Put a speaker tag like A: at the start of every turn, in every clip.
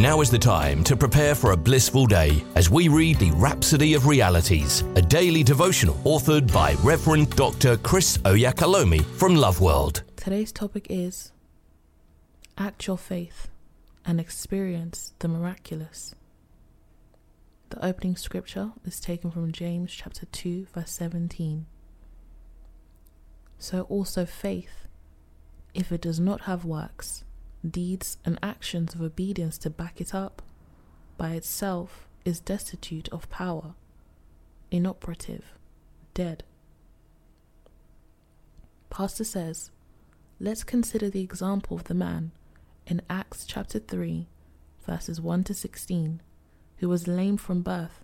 A: Now is the time to prepare for a blissful day as we read the Rhapsody of Realities, a daily devotional authored by Reverend Dr. Chris Oyakhilome from Love World.
B: Today's topic is Act Your Faith and Experience the Miraculous. The opening scripture is taken from James chapter 2 verse 17. So also faith, if it does not have works, deeds and actions of obedience to back it up, by itself is destitute of power, inoperative, dead. Pastor says, let's consider the example of the man in Acts chapter 3, verses 1 to 16, who was lame from birth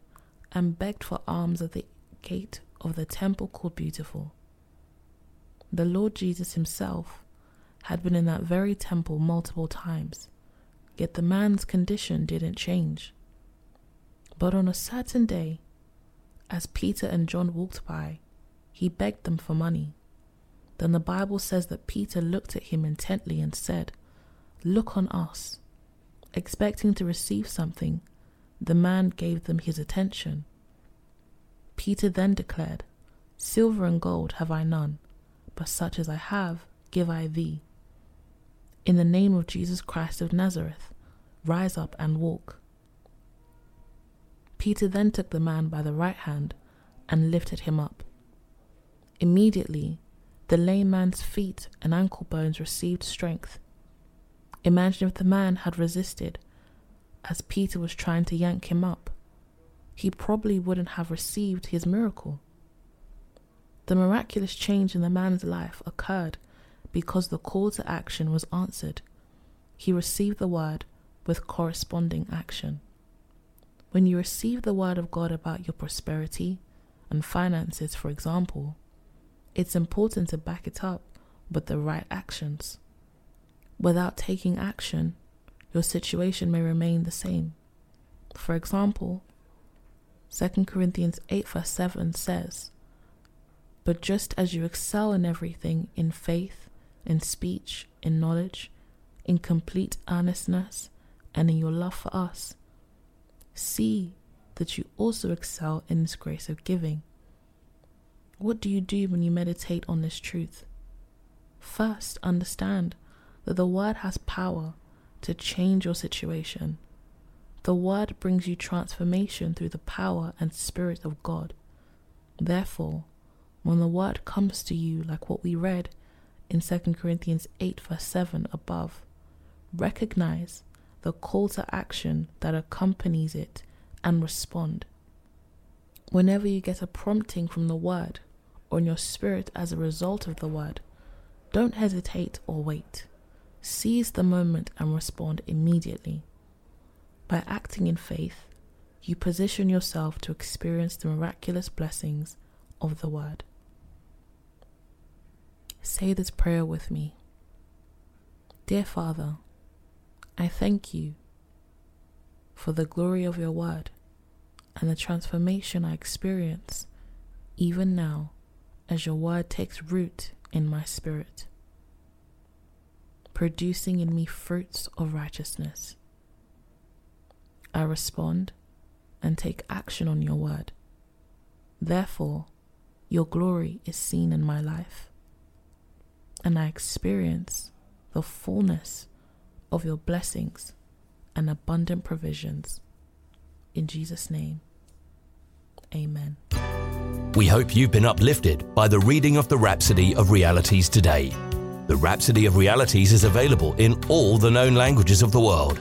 B: and begged for alms at the gate of the temple called Beautiful. The Lord Jesus himself had been in that very temple multiple times, yet the man's condition didn't change. But on a certain day, as Peter and John walked by, he begged them for money. Then the Bible says that Peter looked at him intently and said, Look on us. Expecting to receive something, the man gave them his attention. Peter then declared, Silver and gold have I none, but such as I have give I thee. In the name of Jesus Christ of Nazareth, rise up and walk. Peter then took the man by the right hand and lifted him up. Immediately, the lame man's feet and ankle bones received strength. Imagine if the man had resisted as Peter was trying to yank him up. He probably wouldn't have received his miracle. The miraculous change in the man's life occurred because the call to action was answered. He received the word with corresponding action. When you receive the word of God about your prosperity and finances, for example, it's important to back it up with the right actions. Without taking action, your situation may remain the same. For example, 2 Corinthians 8 verse 7 says, But just as you excel in everything in faith, in speech, in knowledge, in complete earnestness, and in your love for us. See that you also excel in this grace of giving. What do you do when you meditate on this truth? First, understand that the Word has power to change your situation. The Word brings you transformation through the power and Spirit of God. Therefore, when the Word comes to you, like what we read in 2 Corinthians 8, verse 7 above, recognize the call to action that accompanies it and respond. Whenever you get a prompting from the word or in your spirit as a result of the word, don't hesitate or wait. Seize the moment and respond immediately. By acting in faith, you position yourself to experience the miraculous blessings of the word. Say this prayer with me. Dear Father, I thank you for the glory of your word and the transformation I experience even now as your word takes root in my spirit, producing in me fruits of righteousness. I respond and take action on your word. Therefore, your glory is seen in my life and I experience the fullness of your blessings and abundant provisions. In Jesus' name, amen.
A: We hope you've been uplifted by the reading of the Rhapsody of Realities today. The Rhapsody of Realities is available in all the known languages of the world